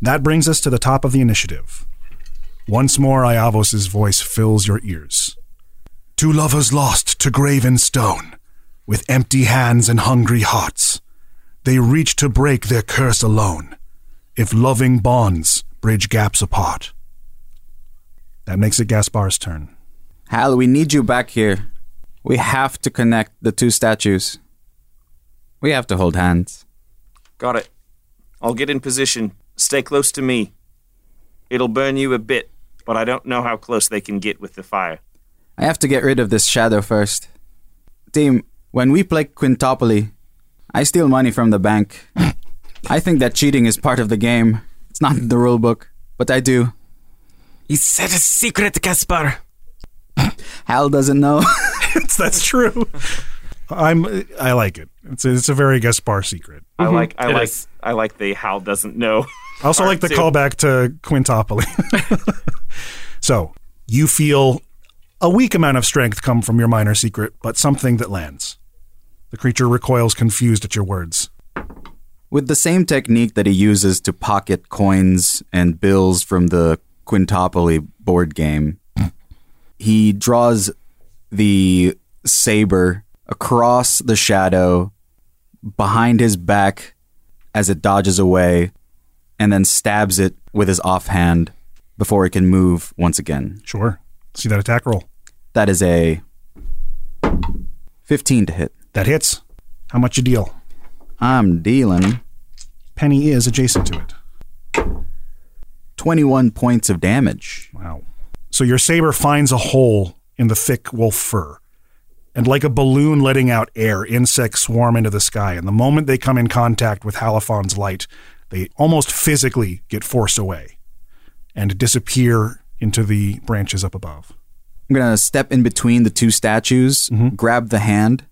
That brings us to the top of the initiative. Once more, Ievos' voice fills your ears. Two lovers lost to graven stone, with empty hands and hungry hearts. They reach to break their curse alone, if loving bonds bridge gaps apart. That makes it Gaspar's turn. Hal, we need you back here. We have to connect the two statues. We have to hold hands. Got it. I'll get in position. Stay close to me. It'll burn you a bit, but I don't know how close they can get with the fire. I have to get rid of this shadow first. Team, when we play Quintopoly, I steal money from the bank. I think that cheating is part of the game. It's not in the rule book, but I do. You said a secret, Gaspar. Hal doesn't know. [LAUGHS] that's true. I'm. I like it. It's a, it's a very Gaspar secret. I mm-hmm. like I It like is. I like the Hal doesn't know. [LAUGHS] I also like the too. callback to Quintopoly. [LAUGHS] so you feel a weak amount of strength come from your minor secret, but something that lands. The creature recoils confused at your words. With the same technique that he uses to pocket coins and bills from the Quintopoly board game, he draws the saber across the shadow behind his back as it dodges away and then stabs it with his offhand before it can move once again. Sure. See that attack roll. That is a 15 to hit. That hits. How much you deal? I'm dealing Penny is adjacent to it. 21 points of damage. Wow. So your saber finds a hole in the thick wolf fur. And like a balloon letting out air, insects swarm into the sky. And the moment they come in contact with Halifon's light, they almost physically get forced away and disappear into the branches up above. I'm going to step in between the two statues, mm-hmm. grab the hand,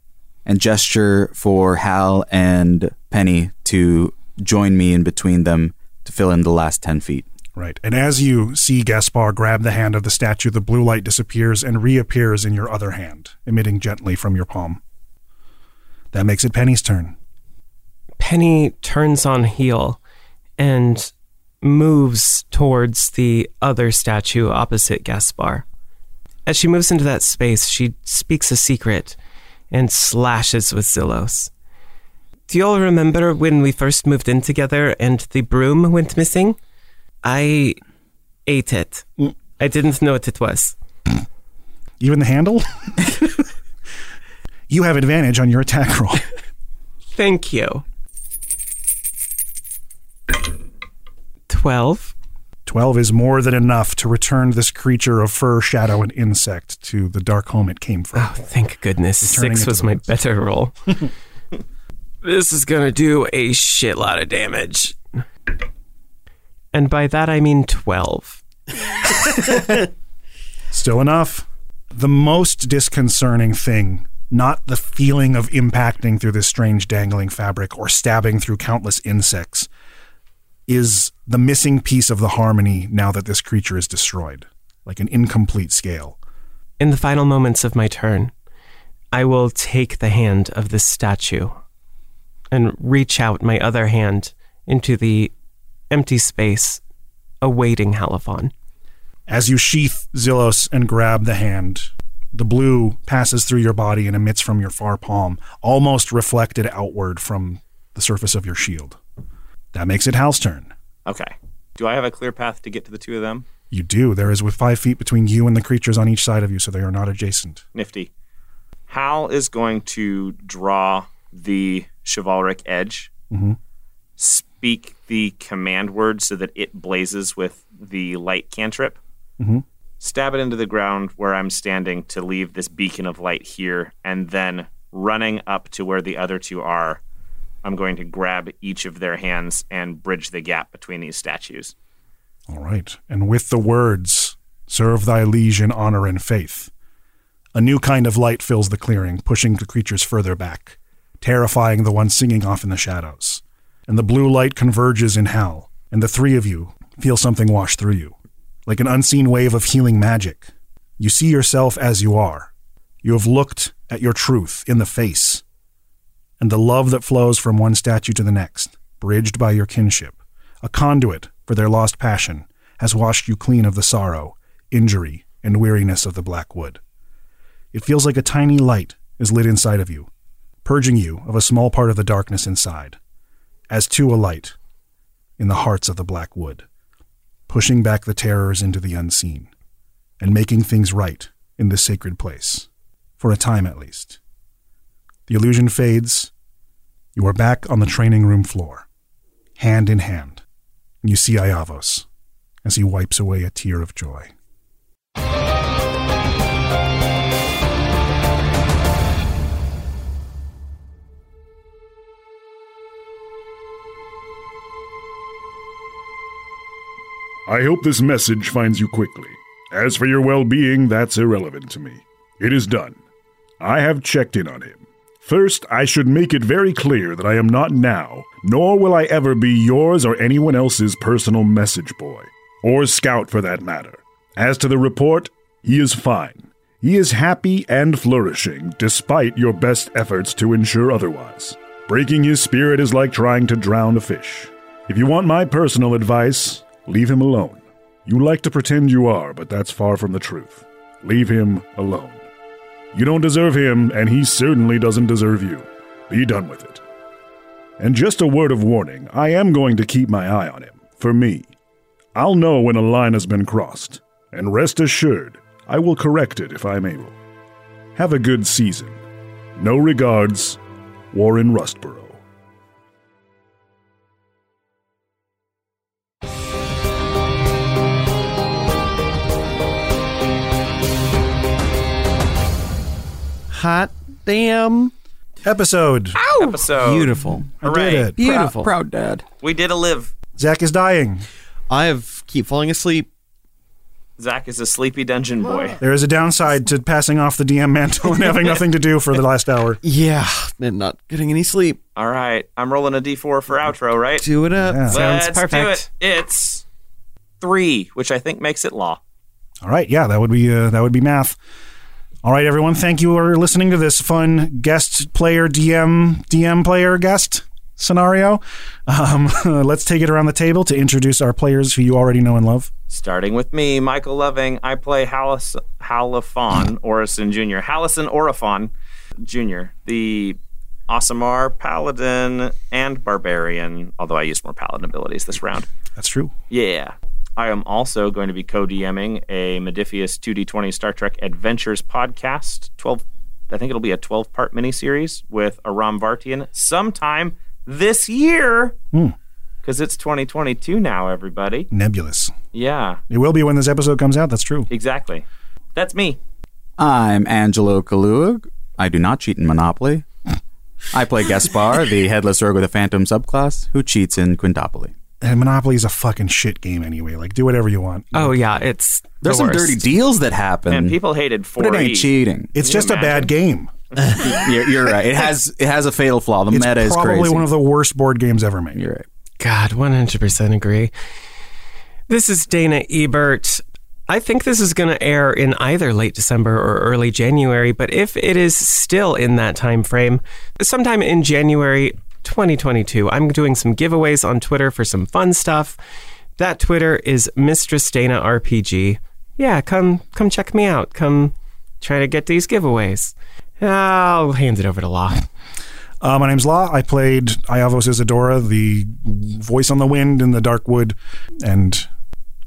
and gesture for Hal and Penny to join me in between them to fill in the last 10 feet. Right. And as you see Gaspar grab the hand of the statue, the blue light disappears and reappears in your other hand, emitting gently from your palm. That makes it Penny's turn. Penny turns on heel and moves towards the other statue opposite Gaspar. As she moves into that space, she speaks a secret and slashes with Zillos. Do you all remember when we first moved in together and the broom went missing? I ate it. Mm. I didn't know what it was. Even the handle? [LAUGHS] you have advantage on your attack roll. Thank you. 12. 12 is more than enough to return this creature of fur, shadow, and insect to the dark home it came from. Oh, thank goodness. Returning Six was my better roll. [LAUGHS] this is going to do a shitload of damage. And by that I mean 12. [LAUGHS] Still enough. The most disconcerting thing, not the feeling of impacting through this strange dangling fabric or stabbing through countless insects, is the missing piece of the harmony now that this creature is destroyed, like an incomplete scale. In the final moments of my turn, I will take the hand of this statue and reach out my other hand into the empty space awaiting Halifon. As you sheath Zillos and grab the hand, the blue passes through your body and emits from your far palm, almost reflected outward from the surface of your shield. That makes it Hal's turn. Okay. Do I have a clear path to get to the two of them? You do. There is with five feet between you and the creatures on each side of you, so they are not adjacent. Nifty. Hal is going to draw the chivalric edge, Mhm. speak the command word so that it blazes with the light cantrip, Mhm. stab it into the ground where I'm standing to leave this beacon of light here, and then running up to where the other two are, I'm going to grab each of their hands and bridge the gap between these statues. All right. And with the words, serve thy liege in honor and faith, a new kind of light fills the clearing, pushing the creatures further back, terrifying the ones singing off in the shadows. And the blue light converges in Hal, and the three of you feel something wash through you, like an unseen wave of healing magic. You see yourself as you are. You have looked at your truth in the face, and the love that flows from one statue to the next, bridged by your kinship, a conduit for their lost passion, has washed you clean of the sorrow, injury, and weariness of the black wood. It feels like a tiny light is lit inside of you, purging you of a small part of the darkness inside, as to a light in the hearts of the black wood, pushing back the terrors into the unseen, and making things right in this sacred place, for a time at least. The illusion fades. You are back on the training room floor, hand in hand, and you see Ievos as he wipes away a tear of joy. I hope this message finds you quickly. As for your well being, that's irrelevant to me. It is done. I have checked in on him. First, I should make it very clear that I am not now, nor will I ever be yours or anyone else's personal message boy, or scout for that matter. As to the report, he is fine. He is happy and flourishing, despite your best efforts to ensure otherwise. Breaking his spirit is like trying to drown a fish. If you want my personal advice, leave him alone. You like to pretend you are, but that's far from the truth. Leave him alone. You don't deserve him, and he certainly doesn't deserve you. Be done with it. And just a word of warning I am going to keep my eye on him, for me. I'll know when a line has been crossed, and rest assured, I will correct it if I'm able. Have a good season. No regards, Warren Rustborough. Hot damn. Episode. Episode. Beautiful. I Hooray. did it. Beautiful. Proud dad. We did a live. Zach is dying. I have keep falling asleep. Zach is a sleepy dungeon boy. There is a downside to passing off the DM mantle and having nothing to do for the last hour. [LAUGHS] Yeah, and not getting any sleep. All right, I'm rolling a d4 for outro, right? Do it up. Yeah. Sounds Let's perfect. do it. It's three, which I think makes it law. All right, yeah, that would be uh, that would be math. All right, everyone, thank you for listening to this fun guest player DM DM player guest scenario. Um, [LAUGHS] let's take it around the table to introduce our players who you already know and love. Starting with me, Michael Loving. I play Halis- Halifon Orison Jr. Halison Orifon Jr., the Aasimar Paladin and Barbarian, although I used more Paladin abilities this round. That's true. Yeah. I am also going to be co-DMing a Modiphius 2D20 Star Trek Adventures podcast. 12 I think it'll be a 12-part miniseries with Aram Vartian sometime this year. Hmm. Cuz it's 2022 now, everybody. Nebulous. Yeah, It will be when this episode comes out. That's true. exactly. That's me. I'm Angelo Kalua. I do not cheat in Monopoly. [LAUGHS] I play Gaspar, the headless rogue with a phantom subclass, who cheats in Quintopoly. And Monopoly is a fucking shit game anyway. Like, do whatever you want. Oh yeah, it's There's the some worst. dirty deals that happen, And people hated 4 but it ain't cheating. It's Can you just a bad game. [LAUGHS] you're, you're right. It has it has a fatal flaw. The It's meta is probably crazy. one of the worst board games ever made. you're right. God, 100% agree. This is Dana Ebert. I think this is going to air in either late December or early January, but if it is still in that time frame, sometime in January 2022, I'm doing some giveaways on Twitter for some fun stuff. That Twitter is Mistress Dana RPG. Yeah, come come check me out. Come try to get these giveaways. I'll hand it over to Law. Uh, my name's Law. I played Ievos Isadora, the voice on the wind in the dark wood, and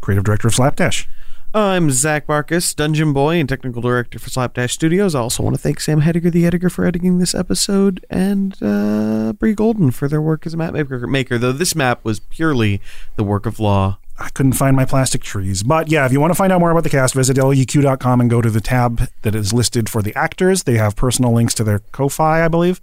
creative director of Slapdash. I'm Zach Marcus, Dungeon Boy and Technical Director for Slapdash Studios. I also want to thank Sam Hediger, the editor, for editing this episode, and uh, Golden for their work as a map maker, maker. Though this map was purely the work of Law. I couldn't find my plastic trees. But yeah, if you want to find out more about the cast, visit luq.com and go to the tab that is listed for the actors. They have personal links to their Ko-Fi, I believe.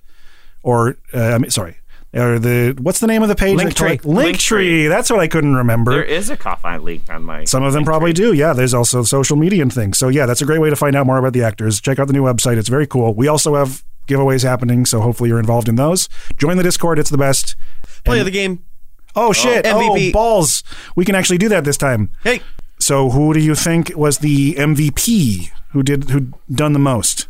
Or, uh, sorry. Or the what's the name of the page? Linktree. Link Linktree. That's what I couldn't remember. There is a Ko-Fi link on my Some of them probably do. Yeah, there's also social media and things. So yeah, that's a great way to find out more about the actors. Check out the new website; it's very cool. We also have giveaways happening, so hopefully you're involved in those. Join the Discord; it's the best. Play of the game. Oh, oh shit! Oh, MVP. balls! We can actually do that this time. Hey, So who do you think was the MVP? Who did who done the most?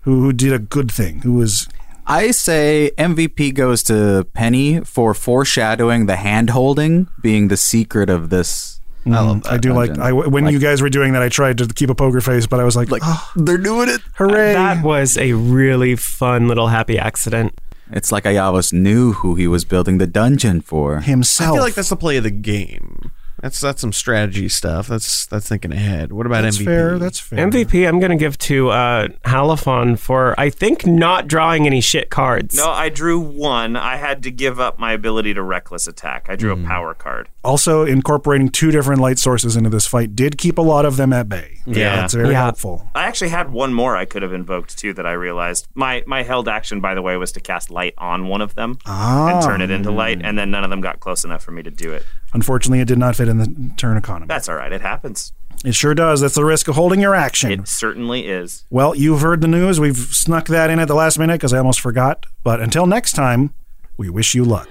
Who who did a good thing? Who was I say MVP goes to Penny for foreshadowing the hand holding being the secret of this. Mm, I love I do uh, like. I when you guys were doing that. I tried to keep a poker face, but I was like, Like "Oh, they're doing it. hooray! That was a really fun little happy accident. It's like Ievos knew who he was building the dungeon for. Himself. I feel like that's the play of the game. That's that's some strategy stuff. That's that's thinking ahead. What about That's MVP? fair. That's fair. MVP, I'm going to give to uh, Halifon for, I think, not drawing any shit cards. No, I drew one. I had to give up my ability to reckless attack. I drew a power card. also incorporating two different light sources into this fight did keep a lot of them at bay. Yeah. that's very Yeah. helpful. I actually had one more I could have invoked too that I realized. My my held action, by the way, was to cast light on one of them Ah. and turn it into light, and then none of them got close enough for me to do it. Unfortunately, it did not fit in the turn economy. That's all right. It happens. It sure does. That's the risk of holding your action. It certainly is. well, you've heard the news. We've snuck that in at the last minute because I almost forgot. But until next time, we wish you luck.